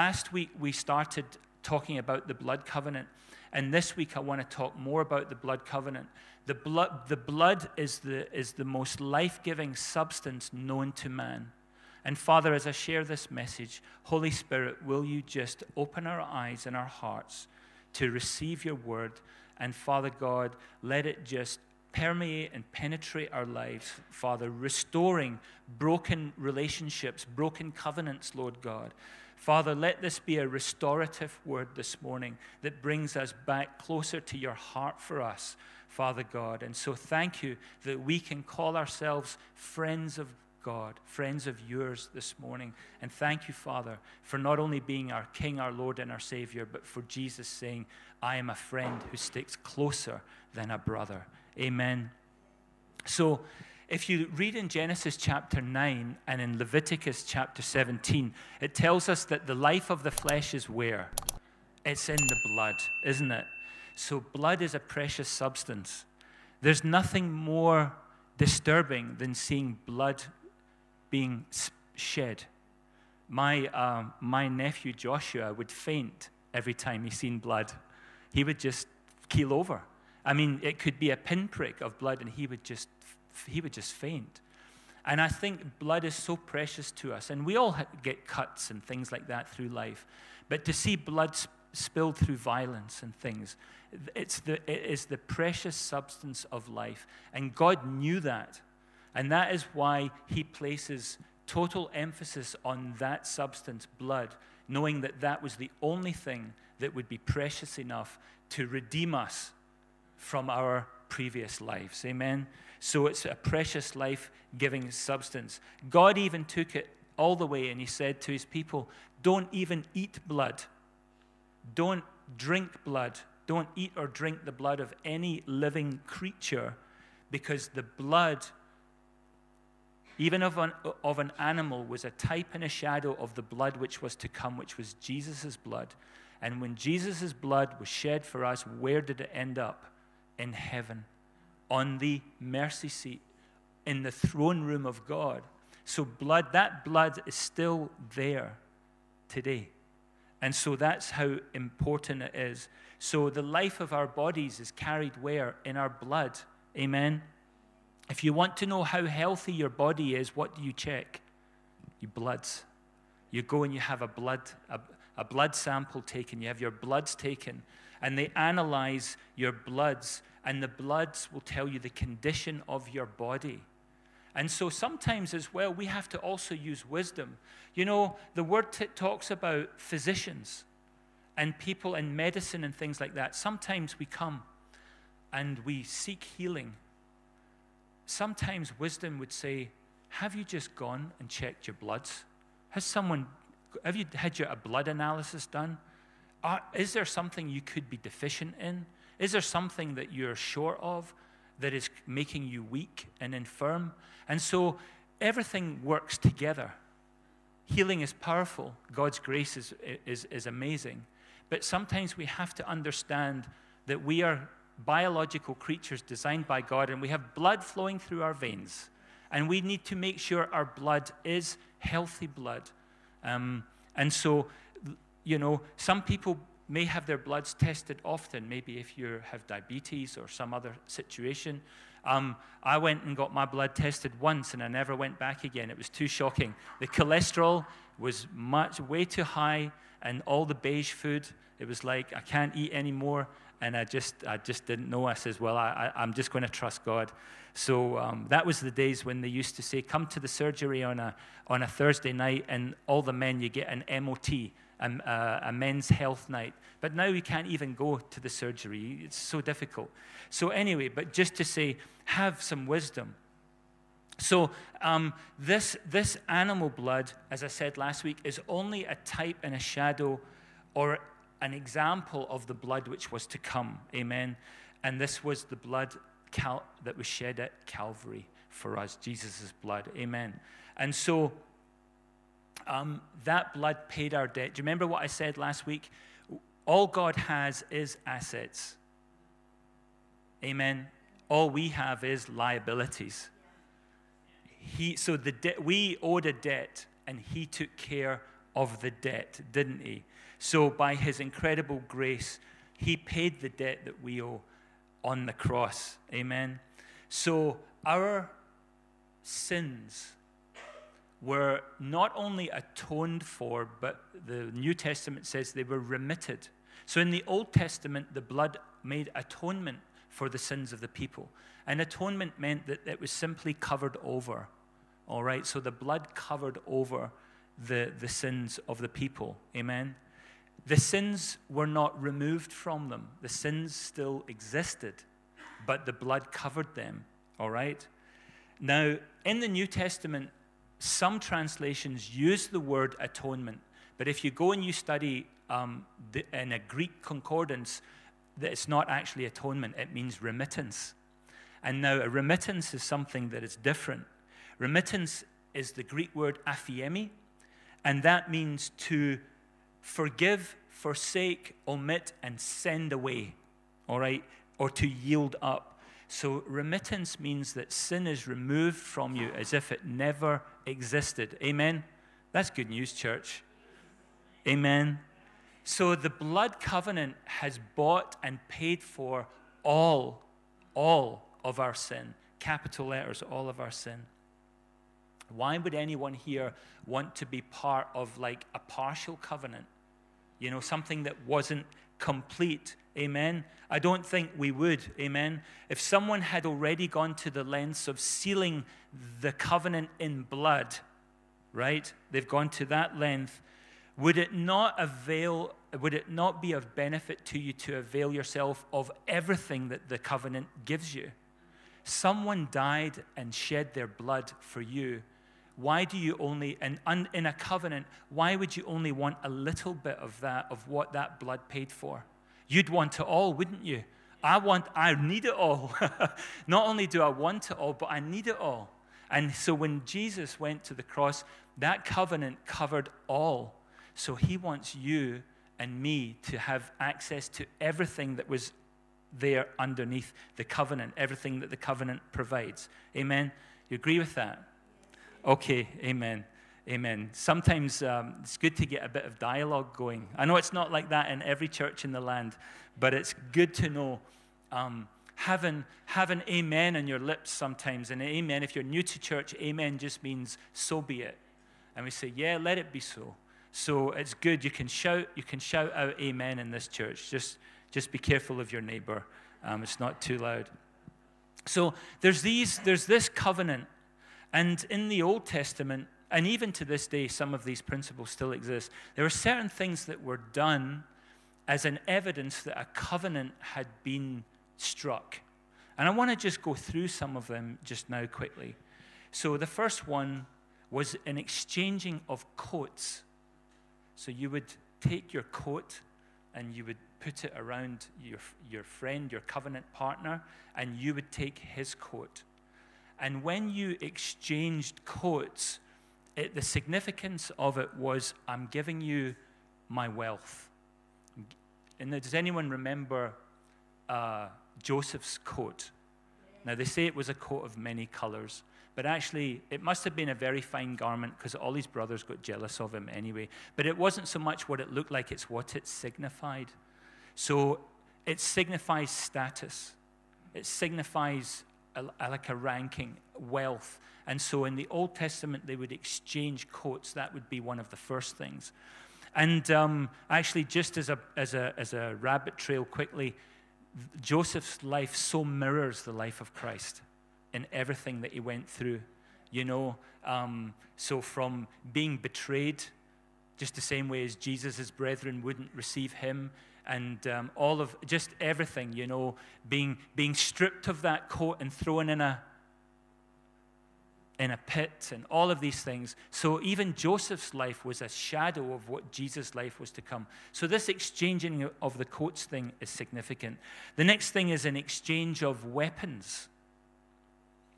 last week we started talking about the blood covenant. And this week I want to talk more about the blood covenant. The blood, the blood is, the, is the most life giving substance known to man. And Father, as I share this message, Holy Spirit, will you just open our eyes and our hearts to receive your word? And Father God, let it just permeate and penetrate our lives, Father, restoring broken relationships, broken covenants, Lord God. Father, let this be a restorative word this morning that brings us back closer to your heart for us, Father God. And so thank you that we can call ourselves friends of God, friends of yours this morning. And thank you, Father, for not only being our King, our Lord, and our Savior, but for Jesus saying, I am a friend who sticks closer than a brother. Amen. So, if you read in Genesis chapter 9 and in Leviticus chapter 17, it tells us that the life of the flesh is where? It's in the blood, isn't it? So, blood is a precious substance. There's nothing more disturbing than seeing blood being shed. My, uh, my nephew Joshua would faint every time he seen blood. He would just keel over. I mean, it could be a pinprick of blood, and he would just he would just faint. And I think blood is so precious to us, and we all get cuts and things like that through life. But to see blood spilled through violence and things, it's the, it is the precious substance of life. And God knew that. And that is why He places total emphasis on that substance, blood, knowing that that was the only thing that would be precious enough to redeem us from our previous lives. Amen? So it's a precious life giving substance. God even took it all the way and he said to his people, Don't even eat blood. Don't drink blood. Don't eat or drink the blood of any living creature because the blood, even of an, of an animal, was a type and a shadow of the blood which was to come, which was Jesus' blood. And when Jesus' blood was shed for us, where did it end up? In heaven on the mercy seat in the throne room of God. So, blood, that blood is still there today. And so that's how important it is. So, the life of our bodies is carried where? In our blood. Amen. If you want to know how healthy your body is, what do you check? Your bloods. You go and you have a blood, a, a blood sample taken, you have your bloods taken, and they analyze your bloods and the bloods will tell you the condition of your body. And so sometimes as well, we have to also use wisdom. You know, the word t- talks about physicians and people in medicine and things like that. Sometimes we come and we seek healing. Sometimes wisdom would say, Have you just gone and checked your bloods? Has someone, have you had your, a blood analysis done? Are, is there something you could be deficient in? Is there something that you're short of that is making you weak and infirm? And so everything works together. Healing is powerful, God's grace is, is, is amazing. But sometimes we have to understand that we are biological creatures designed by God and we have blood flowing through our veins. And we need to make sure our blood is healthy blood. Um, and so, you know, some people may have their bloods tested often, maybe if you have diabetes or some other situation. Um, I went and got my blood tested once and I never went back again. It was too shocking. The cholesterol was much, way too high, and all the beige food, it was like, I can't eat anymore. And I just, I just didn't know. I says, well, I, am just going to trust God. So um, that was the days when they used to say, come to the surgery on a, on a Thursday night, and all the men, you get an MOT a, a, men's health night. But now we can't even go to the surgery. It's so difficult. So, anyway, but just to say, have some wisdom. So, um, this, this animal blood, as I said last week, is only a type and a shadow or an example of the blood which was to come. Amen. And this was the blood cal- that was shed at Calvary for us, Jesus' blood. Amen. And so, um, that blood paid our debt. Do you remember what I said last week? All God has is assets. Amen. All we have is liabilities. He, so the de- we owed a debt, and He took care of the debt, didn't he? So, by his incredible grace, he paid the debt that we owe on the cross. Amen. So, our sins were not only atoned for, but the New Testament says they were remitted. So, in the Old Testament, the blood made atonement for the sins of the people. And atonement meant that it was simply covered over. All right? So, the blood covered over the, the sins of the people. Amen. The sins were not removed from them, the sins still existed, but the blood covered them. All right? Now, in the New Testament, some translations use the word atonement, but if you go and you study um, the, in a Greek concordance, that it's not actually atonement, it means remittance. And now, a remittance is something that is different. Remittance is the Greek word aphiemi, and that means to forgive, forsake, omit, and send away, all right, or to yield up. So, remittance means that sin is removed from you as if it never existed. Amen? That's good news, church. Amen. So, the blood covenant has bought and paid for all, all of our sin. Capital letters, all of our sin. Why would anyone here want to be part of like a partial covenant? You know, something that wasn't complete. Amen. I don't think we would. Amen. If someone had already gone to the lengths of sealing the covenant in blood, right? They've gone to that length. Would it not avail, would it not be of benefit to you to avail yourself of everything that the covenant gives you? Someone died and shed their blood for you why do you only, and in a covenant, why would you only want a little bit of that, of what that blood paid for? You'd want it all, wouldn't you? I want, I need it all. Not only do I want it all, but I need it all. And so when Jesus went to the cross, that covenant covered all. So he wants you and me to have access to everything that was there underneath the covenant, everything that the covenant provides. Amen? You agree with that? Okay, amen. Amen. Sometimes um, it's good to get a bit of dialogue going. I know it's not like that in every church in the land, but it's good to know um, having, having amen on your lips sometimes. And amen, if you're new to church, amen just means so be it. And we say, yeah, let it be so. So it's good. You can shout, you can shout out amen in this church. Just, just be careful of your neighbor. Um, it's not too loud. So there's these, there's this covenant and in the Old Testament, and even to this day, some of these principles still exist. There are certain things that were done as an evidence that a covenant had been struck. And I want to just go through some of them just now quickly. So the first one was an exchanging of coats. So you would take your coat and you would put it around your, your friend, your covenant partner, and you would take his coat. And when you exchanged coats, it, the significance of it was I'm giving you my wealth. And does anyone remember uh, Joseph's coat? Now, they say it was a coat of many colors, but actually, it must have been a very fine garment because all his brothers got jealous of him anyway. But it wasn't so much what it looked like, it's what it signified. So, it signifies status, it signifies like a ranking, wealth. And so in the Old Testament, they would exchange coats. That would be one of the first things. And um, actually, just as a, as, a, as a rabbit trail quickly, Joseph's life so mirrors the life of Christ in everything that he went through. You know, um, so from being betrayed, just the same way as Jesus' brethren wouldn't receive him, and um, all of just everything, you know, being, being stripped of that coat and thrown in a, in a pit and all of these things. So even Joseph's life was a shadow of what Jesus' life was to come. So this exchanging of the coats thing is significant. The next thing is an exchange of weapons.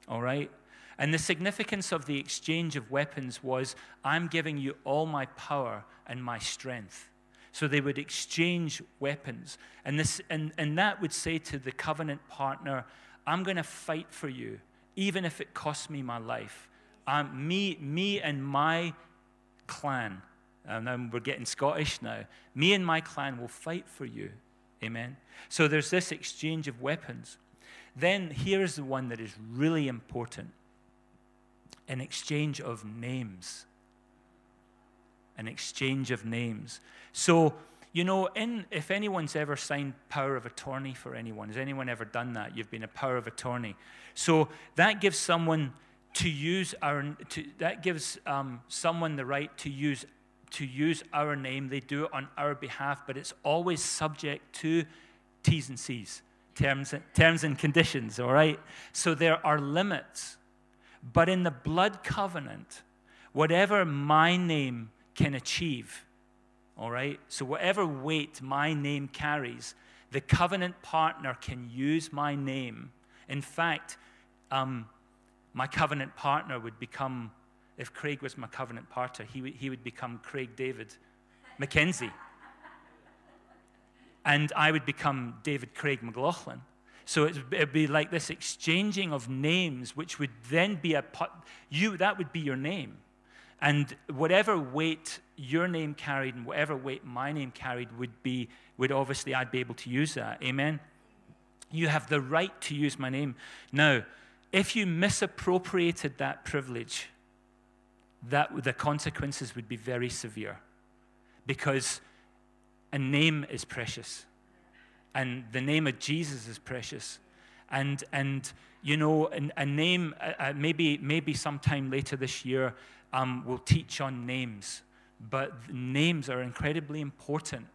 All right? And the significance of the exchange of weapons was I'm giving you all my power and my strength. So they would exchange weapons. And, this, and, and that would say to the covenant partner, I'm going to fight for you, even if it costs me my life. Um, me, me and my clan And then we're getting Scottish now. Me and my clan will fight for you. Amen. So there's this exchange of weapons. Then here's the one that is really important an exchange of names. An exchange of names. So, you know, in, if anyone's ever signed power of attorney for anyone, has anyone ever done that? You've been a power of attorney. So that gives someone to use our, to, that gives um, someone the right to use to use our name. They do it on our behalf, but it's always subject to T's and C's, terms, terms and conditions, all right? So there are limits. But in the blood covenant, whatever my name can achieve, all right? So whatever weight my name carries, the covenant partner can use my name. In fact, um, my covenant partner would become if Craig was my covenant partner, he would, he would become Craig David McKenzie. and I would become David Craig McLaughlin. So it'd be like this exchanging of names, which would then be a you. That would be your name, and whatever weight your name carried and whatever weight my name carried would be would obviously I'd be able to use that. Amen. You have the right to use my name. Now, if you misappropriated that privilege, that the consequences would be very severe because a name is precious and the name of jesus is precious and and you know a, a name uh, maybe maybe sometime later this year um, we'll teach on names but names are incredibly important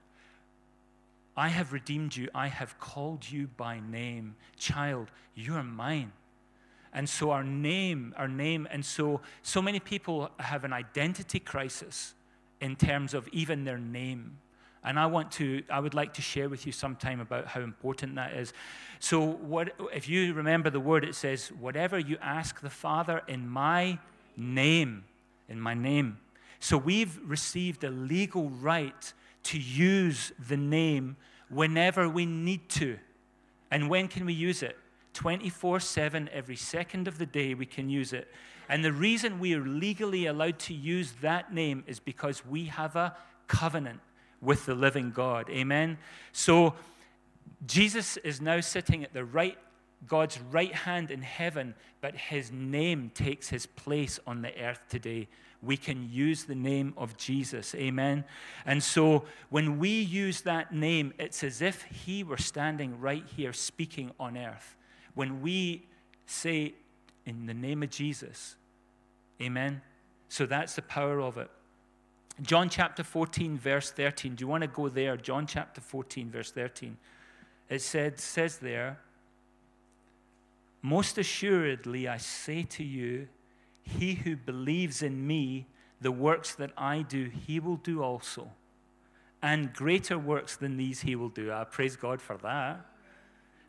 i have redeemed you i have called you by name child you are mine and so our name, our name, and so so many people have an identity crisis in terms of even their name. And I want to, I would like to share with you sometime about how important that is. So, what if you remember the word? It says, "Whatever you ask the Father in my name, in my name." So we've received a legal right to use the name whenever we need to. And when can we use it? 24 7, every second of the day, we can use it. And the reason we are legally allowed to use that name is because we have a covenant with the living God. Amen? So, Jesus is now sitting at the right, God's right hand in heaven, but his name takes his place on the earth today. We can use the name of Jesus. Amen? And so, when we use that name, it's as if he were standing right here speaking on earth when we say, in the name of Jesus, amen. So that's the power of it. John chapter 14, verse 13. Do you want to go there? John chapter 14, verse 13. It said, says there, Most assuredly I say to you, he who believes in me, the works that I do, he will do also. And greater works than these he will do. I praise God for that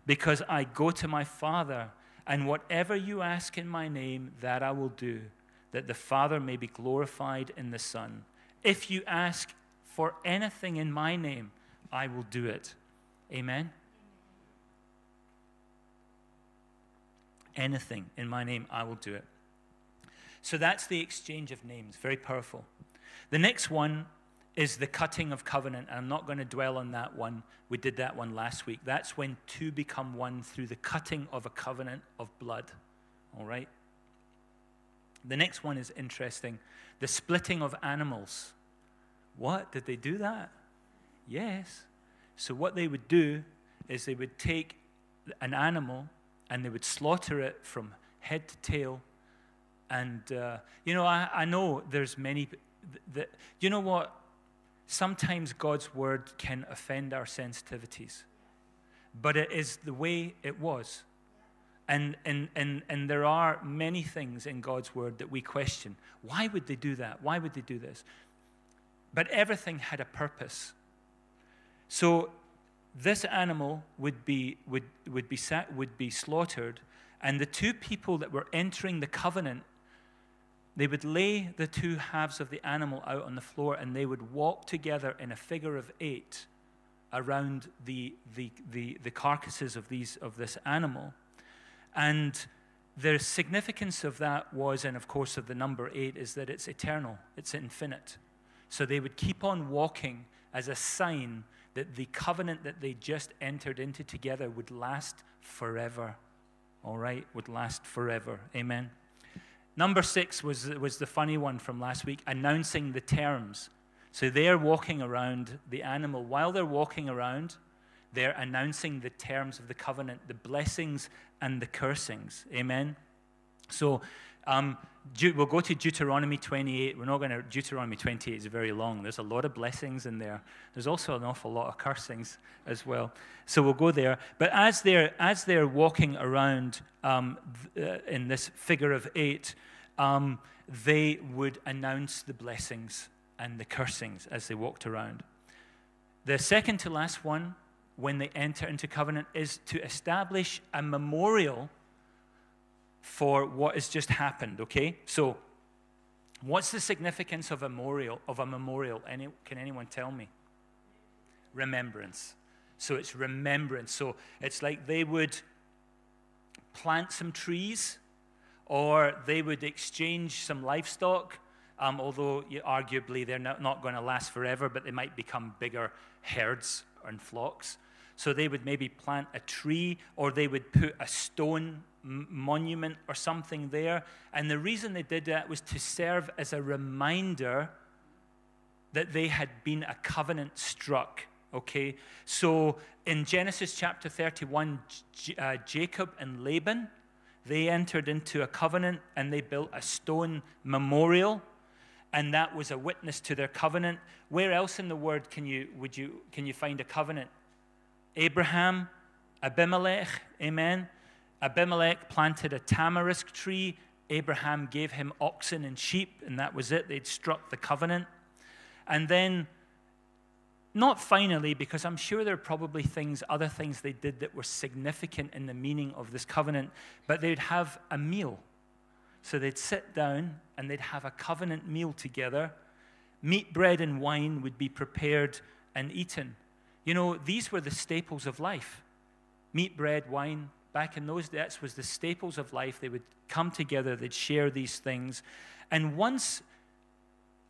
because I go to my Father, and whatever you ask in my name, that I will do, that the Father may be glorified in the Son. If you ask for anything in my name, I will do it. Amen? Anything in my name, I will do it. So that's the exchange of names. Very powerful. The next one is the cutting of covenant. I'm not going to dwell on that one. We did that one last week. That's when two become one through the cutting of a covenant of blood. All right? The next one is interesting the splitting of animals. What? Did they do that? Yes. So, what they would do is they would take an animal and they would slaughter it from head to tail. And, uh, you know, I, I know there's many. That, you know what? sometimes God's word can offend our sensitivities, but it is the way it was. And, and, and, and there are many things in God's word that we question. Why would they do that? Why would they do this? But everything had a purpose. So this animal would be, would, would, be sat, would be slaughtered, and the two people that were entering the covenant they would lay the two halves of the animal out on the floor and they would walk together in a figure of eight around the, the, the, the carcasses of, these, of this animal. And the significance of that was, and of course, of the number eight, is that it's eternal, it's infinite. So they would keep on walking as a sign that the covenant that they just entered into together would last forever. All right? Would last forever. Amen. Number six was, was the funny one from last week, announcing the terms. So they're walking around the animal. While they're walking around, they're announcing the terms of the covenant, the blessings and the cursings. Amen. So um, we'll go to Deuteronomy 28. We're not going to, Deuteronomy 28 is very long. There's a lot of blessings in there. There's also an awful lot of cursings as well. So we'll go there. But as they're, as they're walking around um, th- uh, in this figure of eight, um, they would announce the blessings and the cursings as they walked around. The second to last one, when they enter into covenant, is to establish a memorial for what has just happened, okay? So, what's the significance of a memorial? Of a memorial? Any, can anyone tell me? Remembrance. So it's remembrance. So it's like they would plant some trees, or they would exchange some livestock. Um, although arguably they're not, not going to last forever, but they might become bigger herds and flocks. So they would maybe plant a tree, or they would put a stone monument or something there. And the reason they did that was to serve as a reminder that they had been a covenant struck. Okay? So in Genesis chapter 31, J- uh, Jacob and Laban, they entered into a covenant and they built a stone memorial and that was a witness to their covenant where else in the word can you would you can you find a covenant abraham abimelech amen Abimelech planted a tamarisk tree. Abraham gave him oxen and sheep, and that was it. They'd struck the covenant. And then, not finally, because I'm sure there are probably things, other things they did that were significant in the meaning of this covenant, but they'd have a meal. So they'd sit down and they'd have a covenant meal together. Meat, bread, and wine would be prepared and eaten. You know, these were the staples of life meat, bread, wine, back in those days was the staples of life. They would come together, they'd share these things. And once,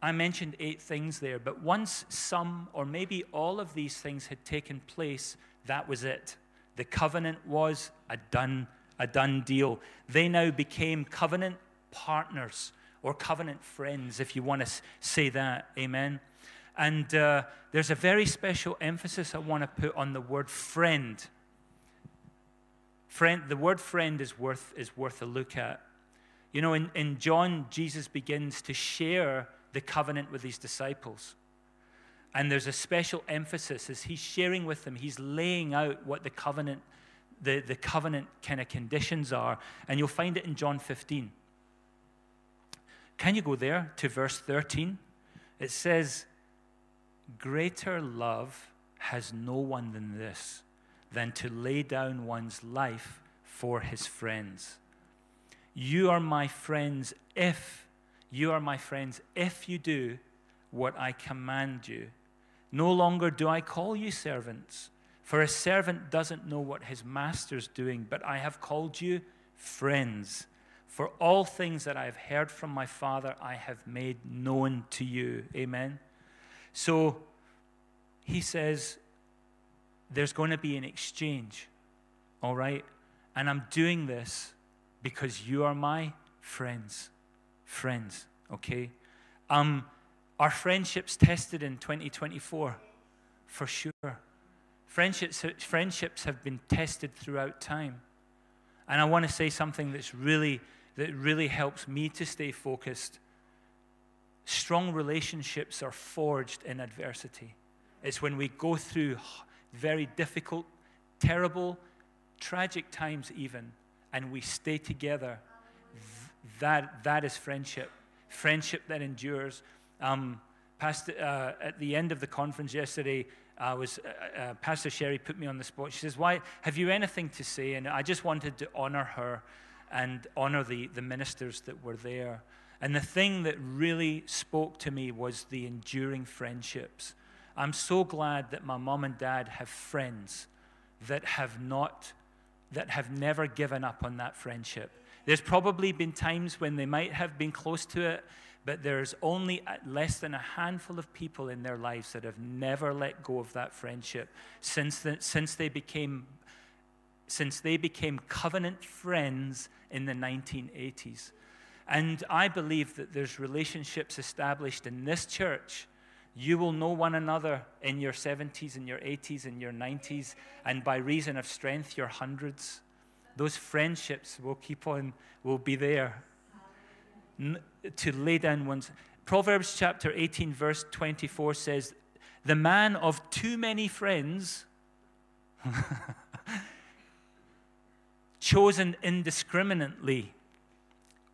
I mentioned eight things there, but once some or maybe all of these things had taken place, that was it. The covenant was a done, a done deal. They now became covenant partners or covenant friends, if you want to say that. Amen. And uh, there's a very special emphasis I want to put on the word friend Friend, the word friend is worth, is worth a look at. You know, in, in John, Jesus begins to share the covenant with his disciples. And there's a special emphasis as he's sharing with them, he's laying out what the covenant, the, the covenant kind of conditions are. And you'll find it in John 15. Can you go there to verse 13? It says, Greater love has no one than this than to lay down one's life for his friends. You are my friends if, you are my friends if you do what I command you. No longer do I call you servants, for a servant doesn't know what his master's doing, but I have called you friends. For all things that I have heard from my Father, I have made known to you. Amen. So he says, there's going to be an exchange, all right? And I'm doing this because you are my friends. Friends, okay? Um, are friendships tested in 2024? For sure. Friendships, friendships have been tested throughout time. And I want to say something that's really, that really helps me to stay focused. Strong relationships are forged in adversity. It's when we go through very difficult, terrible, tragic times, even, and we stay together. That, that is friendship. Friendship that endures. Um, Pastor, uh, at the end of the conference yesterday, uh, was uh, uh, Pastor Sherry put me on the spot. She says, "Why have you anything to say?" And I just wanted to honor her and honor the, the ministers that were there. And the thing that really spoke to me was the enduring friendships I'm so glad that my mom and dad have friends that have not, that have never given up on that friendship. There's probably been times when they might have been close to it, but there's only less than a handful of people in their lives that have never let go of that friendship since, the, since they became since they became covenant friends in the 1980s. And I believe that there's relationships established in this church. You will know one another in your 70s and your 80s and your 90s, and by reason of strength, your hundreds. Those friendships will keep on, will be there to lay down one's. Proverbs chapter 18, verse 24 says, The man of too many friends, chosen indiscriminately,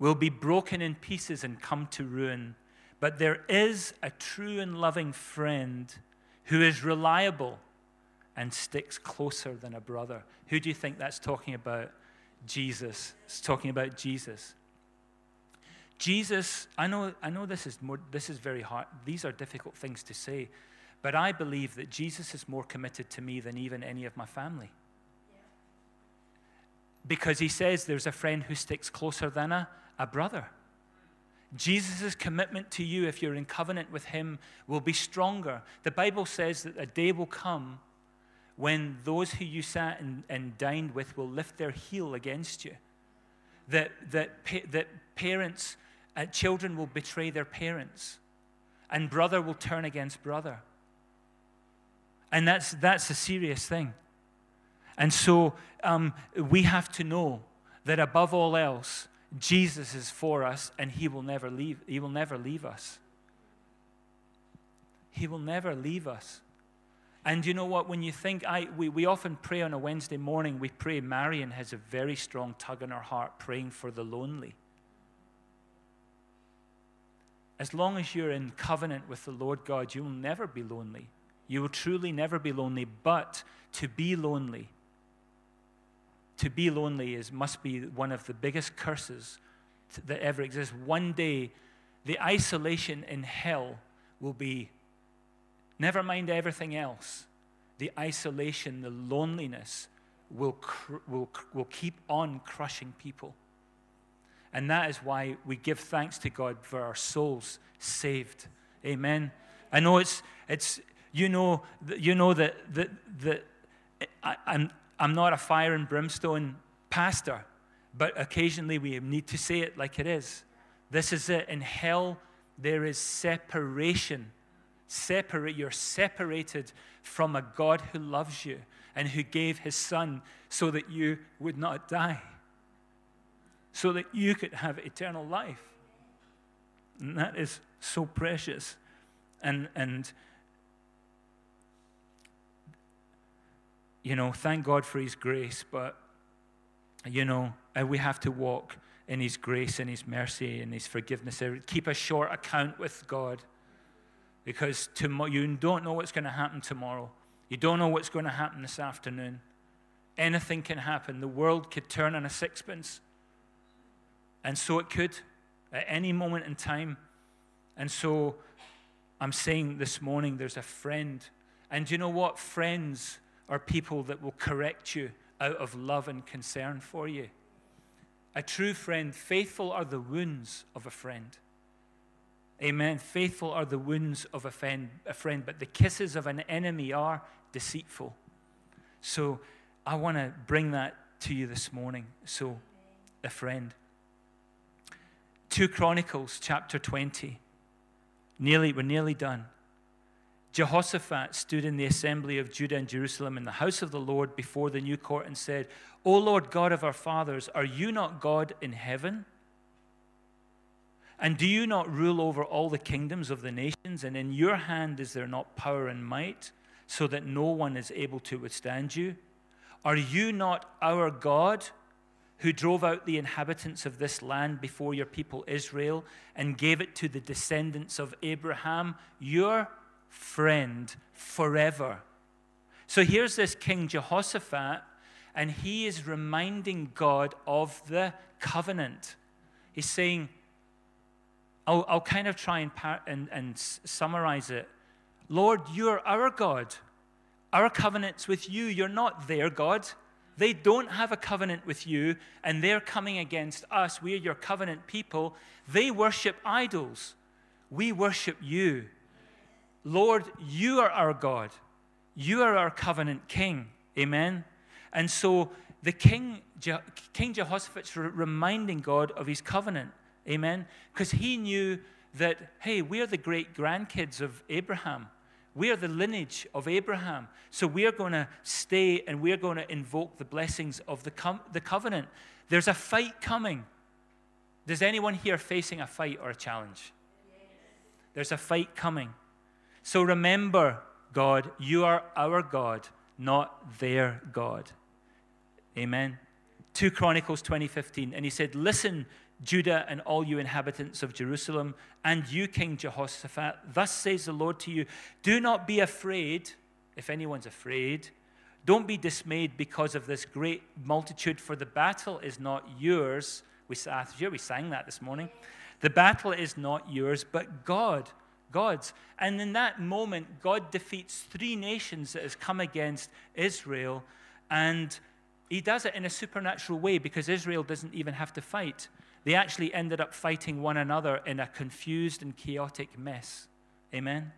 will be broken in pieces and come to ruin. But there is a true and loving friend who is reliable and sticks closer than a brother. Who do you think that's talking about? Jesus. It's talking about Jesus. Jesus, I know, I know this, is more, this is very hard. These are difficult things to say, but I believe that Jesus is more committed to me than even any of my family. Because he says there's a friend who sticks closer than a, a brother. Jesus' commitment to you, if you're in covenant with him, will be stronger. The Bible says that a day will come when those who you sat and, and dined with will lift their heel against you. That, that, that parents uh, children will betray their parents, and brother will turn against brother. And that's, that's a serious thing. And so um, we have to know that above all else, Jesus is for us and he will never leave, he will never leave us. He will never leave us. And you know what? When you think, I, we, we often pray on a Wednesday morning, we pray, Marion has a very strong tug in her heart praying for the lonely as long as you're in covenant with the Lord God, you will never be lonely. You will truly never be lonely. But to be lonely, to be lonely is, must be one of the biggest curses that ever exists. One day, the isolation in hell will be, never mind everything else, the isolation, the loneliness will, will, will keep on crushing people. And that is why we give thanks to God for our souls saved. Amen. I know it's, it's you know, you know that, that, that I, I'm, I'm not a fire and brimstone pastor, but occasionally we need to say it like it is. This is it. In hell, there is separation. Separate, you're separated from a God who loves you and who gave his son so that you would not die so that you could have eternal life. And that is so precious. And, and you know, thank God for His grace, but, you know, uh, we have to walk in His grace and His mercy and His forgiveness. Keep a short account with God because tomorrow, you don't know what's going to happen tomorrow. You don't know what's going to happen this afternoon. Anything can happen. The world could turn on a sixpence. And so it could at any moment in time. And so I'm saying this morning there's a friend. And you know what? Friends are people that will correct you out of love and concern for you. A true friend, faithful are the wounds of a friend. Amen. Faithful are the wounds of a friend, a friend, but the kisses of an enemy are deceitful. So I want to bring that to you this morning. So, a friend. 2 Chronicles chapter 20. Nearly, we're nearly done. Jehoshaphat stood in the assembly of Judah and Jerusalem in the house of the Lord before the new court and said, O Lord God of our fathers, are you not God in heaven? And do you not rule over all the kingdoms of the nations? And in your hand is there not power and might, so that no one is able to withstand you? Are you not our God? who drove out the inhabitants of this land before your people Israel and gave it to the descendants of Abraham, your friend forever. So here's this King Jehoshaphat, and he is reminding God of the covenant. He's saying, I'll, I'll kind of try and, par- and, and summarize it. Lord, you're our God. Our covenant's with you. You're not their God. They don't have a covenant with you, and they're coming against us. We're your covenant people. They worship idols. We worship you. Lord, you are our God. You are our covenant king. Amen. And so the king, King Jehoshaphat's reminding God of his covenant. Amen. Because he knew that, hey, we're the great grandkids of Abraham. We are the lineage of Abraham. So we are going to stay and we're going to invoke the blessings of the, com- the covenant. There's a fight coming. Does anyone here facing a fight or a challenge? There's a fight coming. So remember, God, you are our God, not their God. Amen. 2 Chronicles 20:15 and he said, "Listen, Judah and all you inhabitants of Jerusalem, and you, King Jehoshaphat, thus says the Lord to you Do not be afraid, if anyone's afraid. Don't be dismayed because of this great multitude, for the battle is not yours. We, we sang that this morning. The battle is not yours, but God, God's. And in that moment, God defeats three nations that has come against Israel, and he does it in a supernatural way because Israel doesn't even have to fight they actually ended up fighting one another in a confused and chaotic mess. Amen?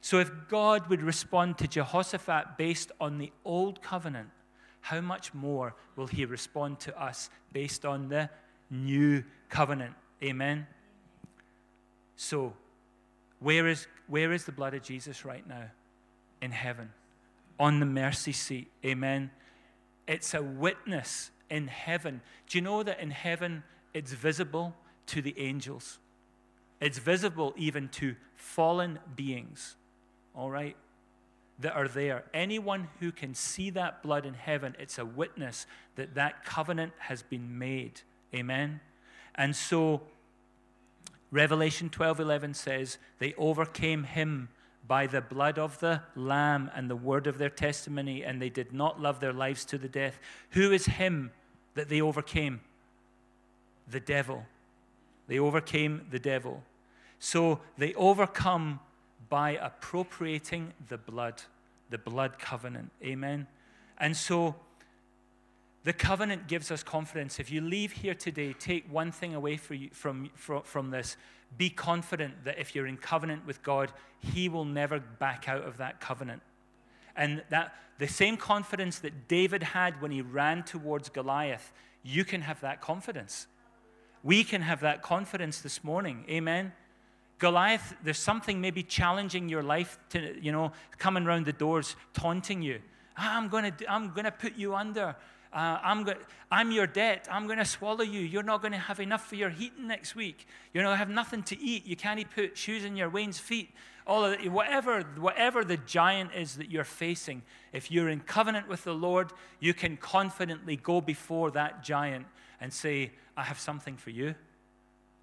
So, if God would respond to Jehoshaphat based on the old covenant, how much more will he respond to us based on the new covenant? Amen? So, where is, where is the blood of Jesus right now? In heaven, on the mercy seat. Amen? It's a witness in heaven. Do you know that in heaven, it's visible to the angels. It's visible even to fallen beings, all right, that are there. Anyone who can see that blood in heaven, it's a witness that that covenant has been made. Amen? And so, Revelation 12 11 says, They overcame him by the blood of the Lamb and the word of their testimony, and they did not love their lives to the death. Who is him that they overcame? the devil. They overcame the devil. So they overcome by appropriating the blood, the blood covenant. Amen. And so the covenant gives us confidence. If you leave here today, take one thing away you, from, from, from this. Be confident that if you're in covenant with God, He will never back out of that covenant. And that the same confidence that David had when he ran towards Goliath, you can have that confidence. We can have that confidence this morning. Amen. Goliath, there's something maybe challenging your life to, you know, coming around the doors, taunting you. Ah, I'm going to I'm going to put you under. Uh, I'm, go- I'm your debt. I'm going to swallow you. You're not going to have enough for your heating next week. You're going to have nothing to eat. You can't even put shoes in your weans' feet. All of whatever, whatever the giant is that you're facing, if you're in covenant with the Lord, you can confidently go before that giant and say, I have something for you.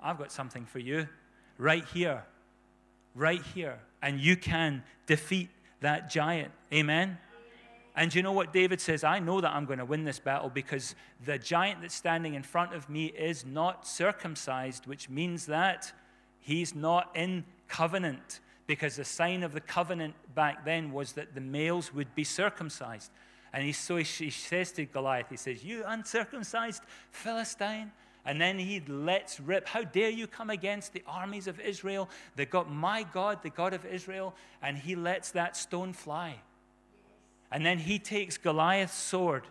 I've got something for you right here, right here. And you can defeat that giant. Amen? And you know what David says? I know that I'm going to win this battle because the giant that's standing in front of me is not circumcised, which means that he's not in covenant. Because the sign of the covenant back then was that the males would be circumcised. And he, so he, says to Goliath, he says, You uncircumcised Philistine. And then he lets rip. How dare you come against the armies of Israel? They got my God, the God of Israel, and he lets that stone fly. And then he takes Goliath's sword.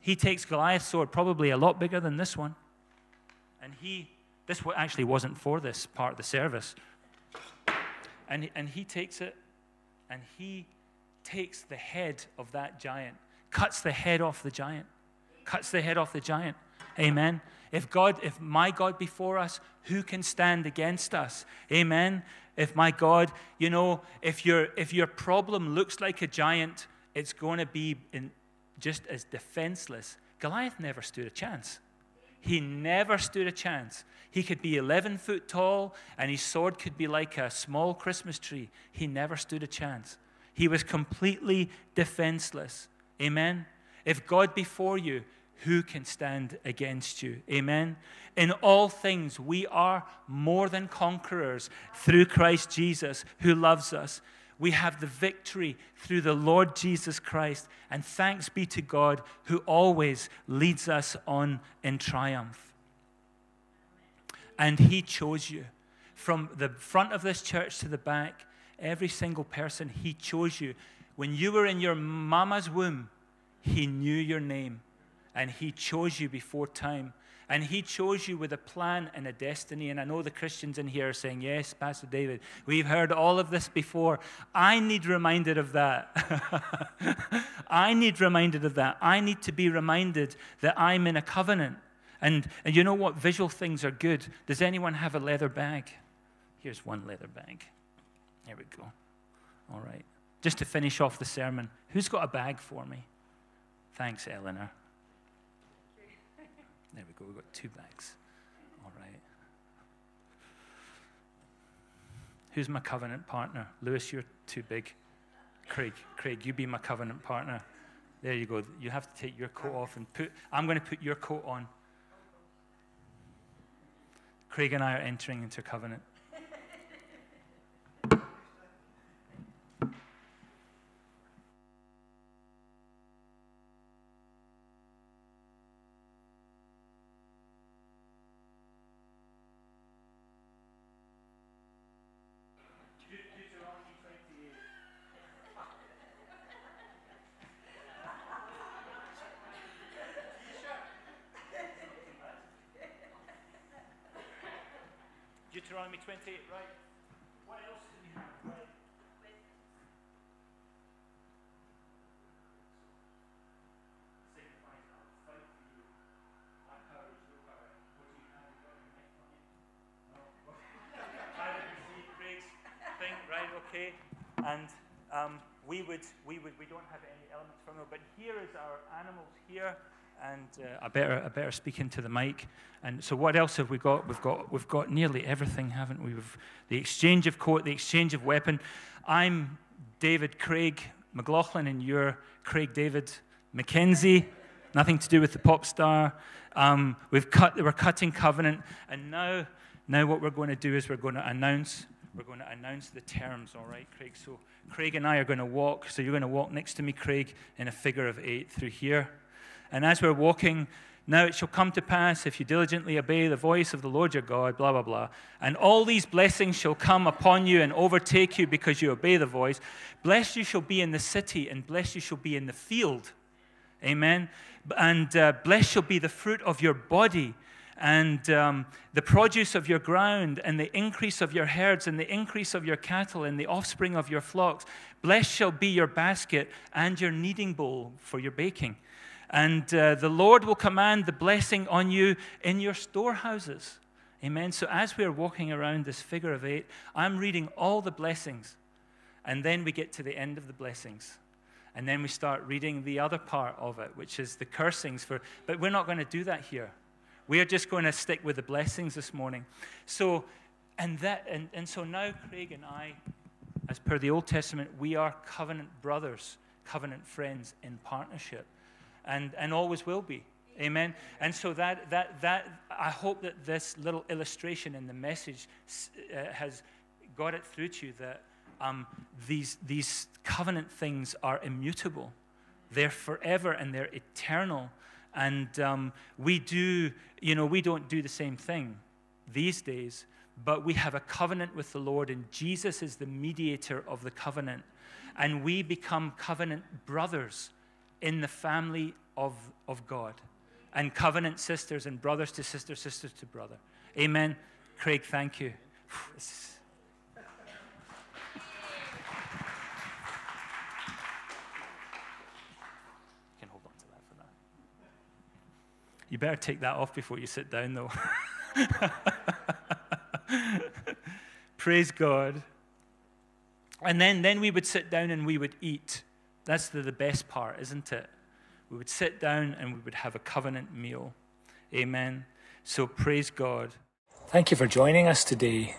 He takes Goliath's sword, probably a lot bigger than this one. And he, this actually wasn't for this part of the service. And, and he takes it and he takes the head of that giant, cuts the head off the giant, cuts the head off the giant. Amen. If God, if my God before us, who can stand against us? Amen. If my God, you know, if your if your problem looks like a giant, it's going to be in, just as defenseless. Goliath never stood a chance. He never stood a chance. He could be 11 foot tall, and his sword could be like a small Christmas tree. He never stood a chance. He was completely defenseless. Amen. If God be for you, who can stand against you? Amen. In all things, we are more than conquerors through Christ Jesus who loves us. We have the victory through the Lord Jesus Christ. And thanks be to God who always leads us on in triumph. And He chose you. From the front of this church to the back, every single person, He chose you. When you were in your mama's womb, He knew your name and He chose you before time. And He chose you with a plan and a destiny. And I know the Christians in here are saying, Yes, Pastor David, we've heard all of this before. I need reminded of that. I need reminded of that. I need to be reminded that I'm in a covenant. And, and you know what? Visual things are good. Does anyone have a leather bag? Here's one leather bag. There we go. All right. Just to finish off the sermon, who's got a bag for me? Thanks, Eleanor. There we go. We've got two bags. All right. Who's my covenant partner? Lewis, you're too big. Craig, Craig, you be my covenant partner. There you go. You have to take your coat off and put, I'm going to put your coat on. Craig and I are entering into covenant. We would, we would, we don't have any elements from them, but here is our animals here and uh, I better I better speak into the mic. And so, what else have we got? We've got we've got nearly everything, haven't we? We've the exchange of coat, the exchange of weapon. I'm David Craig McLaughlin, and you're Craig David McKenzie. Nothing to do with the pop star. Um, we've cut we're cutting covenant, and now now what we're going to do is we're going to announce we're going to announce the terms. All right, Craig. So Craig and I are going to walk. So you're going to walk next to me, Craig, in a figure of eight through here. And as we're walking, now it shall come to pass if you diligently obey the voice of the Lord your God, blah, blah, blah. And all these blessings shall come upon you and overtake you because you obey the voice. Blessed you shall be in the city, and blessed you shall be in the field. Amen. And uh, blessed shall be the fruit of your body, and um, the produce of your ground, and the increase of your herds, and the increase of your cattle, and the offspring of your flocks. Blessed shall be your basket and your kneading bowl for your baking. And uh, the Lord will command the blessing on you in your storehouses. Amen. So as we're walking around this figure of eight, I'm reading all the blessings. And then we get to the end of the blessings. And then we start reading the other part of it, which is the cursings for but we're not going to do that here. We are just going to stick with the blessings this morning. So and that and, and so now Craig and I, as per the Old Testament, we are covenant brothers, covenant friends in partnership and, and always will be. Amen. And so that, that, that, I hope that this little illustration in the message uh, has got it through to you that um, these, these covenant things are immutable. They're forever and they're eternal. And um, we do, you know, we don't do the same thing these days, but we have a covenant with the Lord, and Jesus is the mediator of the covenant. And we become covenant brothers in the family of, of God and covenant sisters and brothers to sister, sisters to brother. Amen. Craig, thank you can hold on to that for now. You better take that off before you sit down, though. Praise God. And then, then we would sit down and we would eat. That's the, the best part, isn't it? We would sit down and we would have a covenant meal. Amen. So praise God. Thank you for joining us today.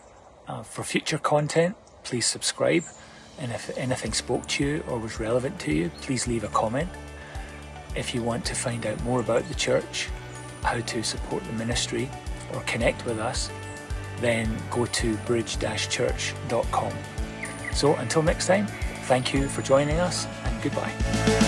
Uh, for future content, please subscribe. And if anything spoke to you or was relevant to you, please leave a comment. If you want to find out more about the church, how to support the ministry, or connect with us, then go to bridge-church.com. So until next time, thank you for joining us and goodbye.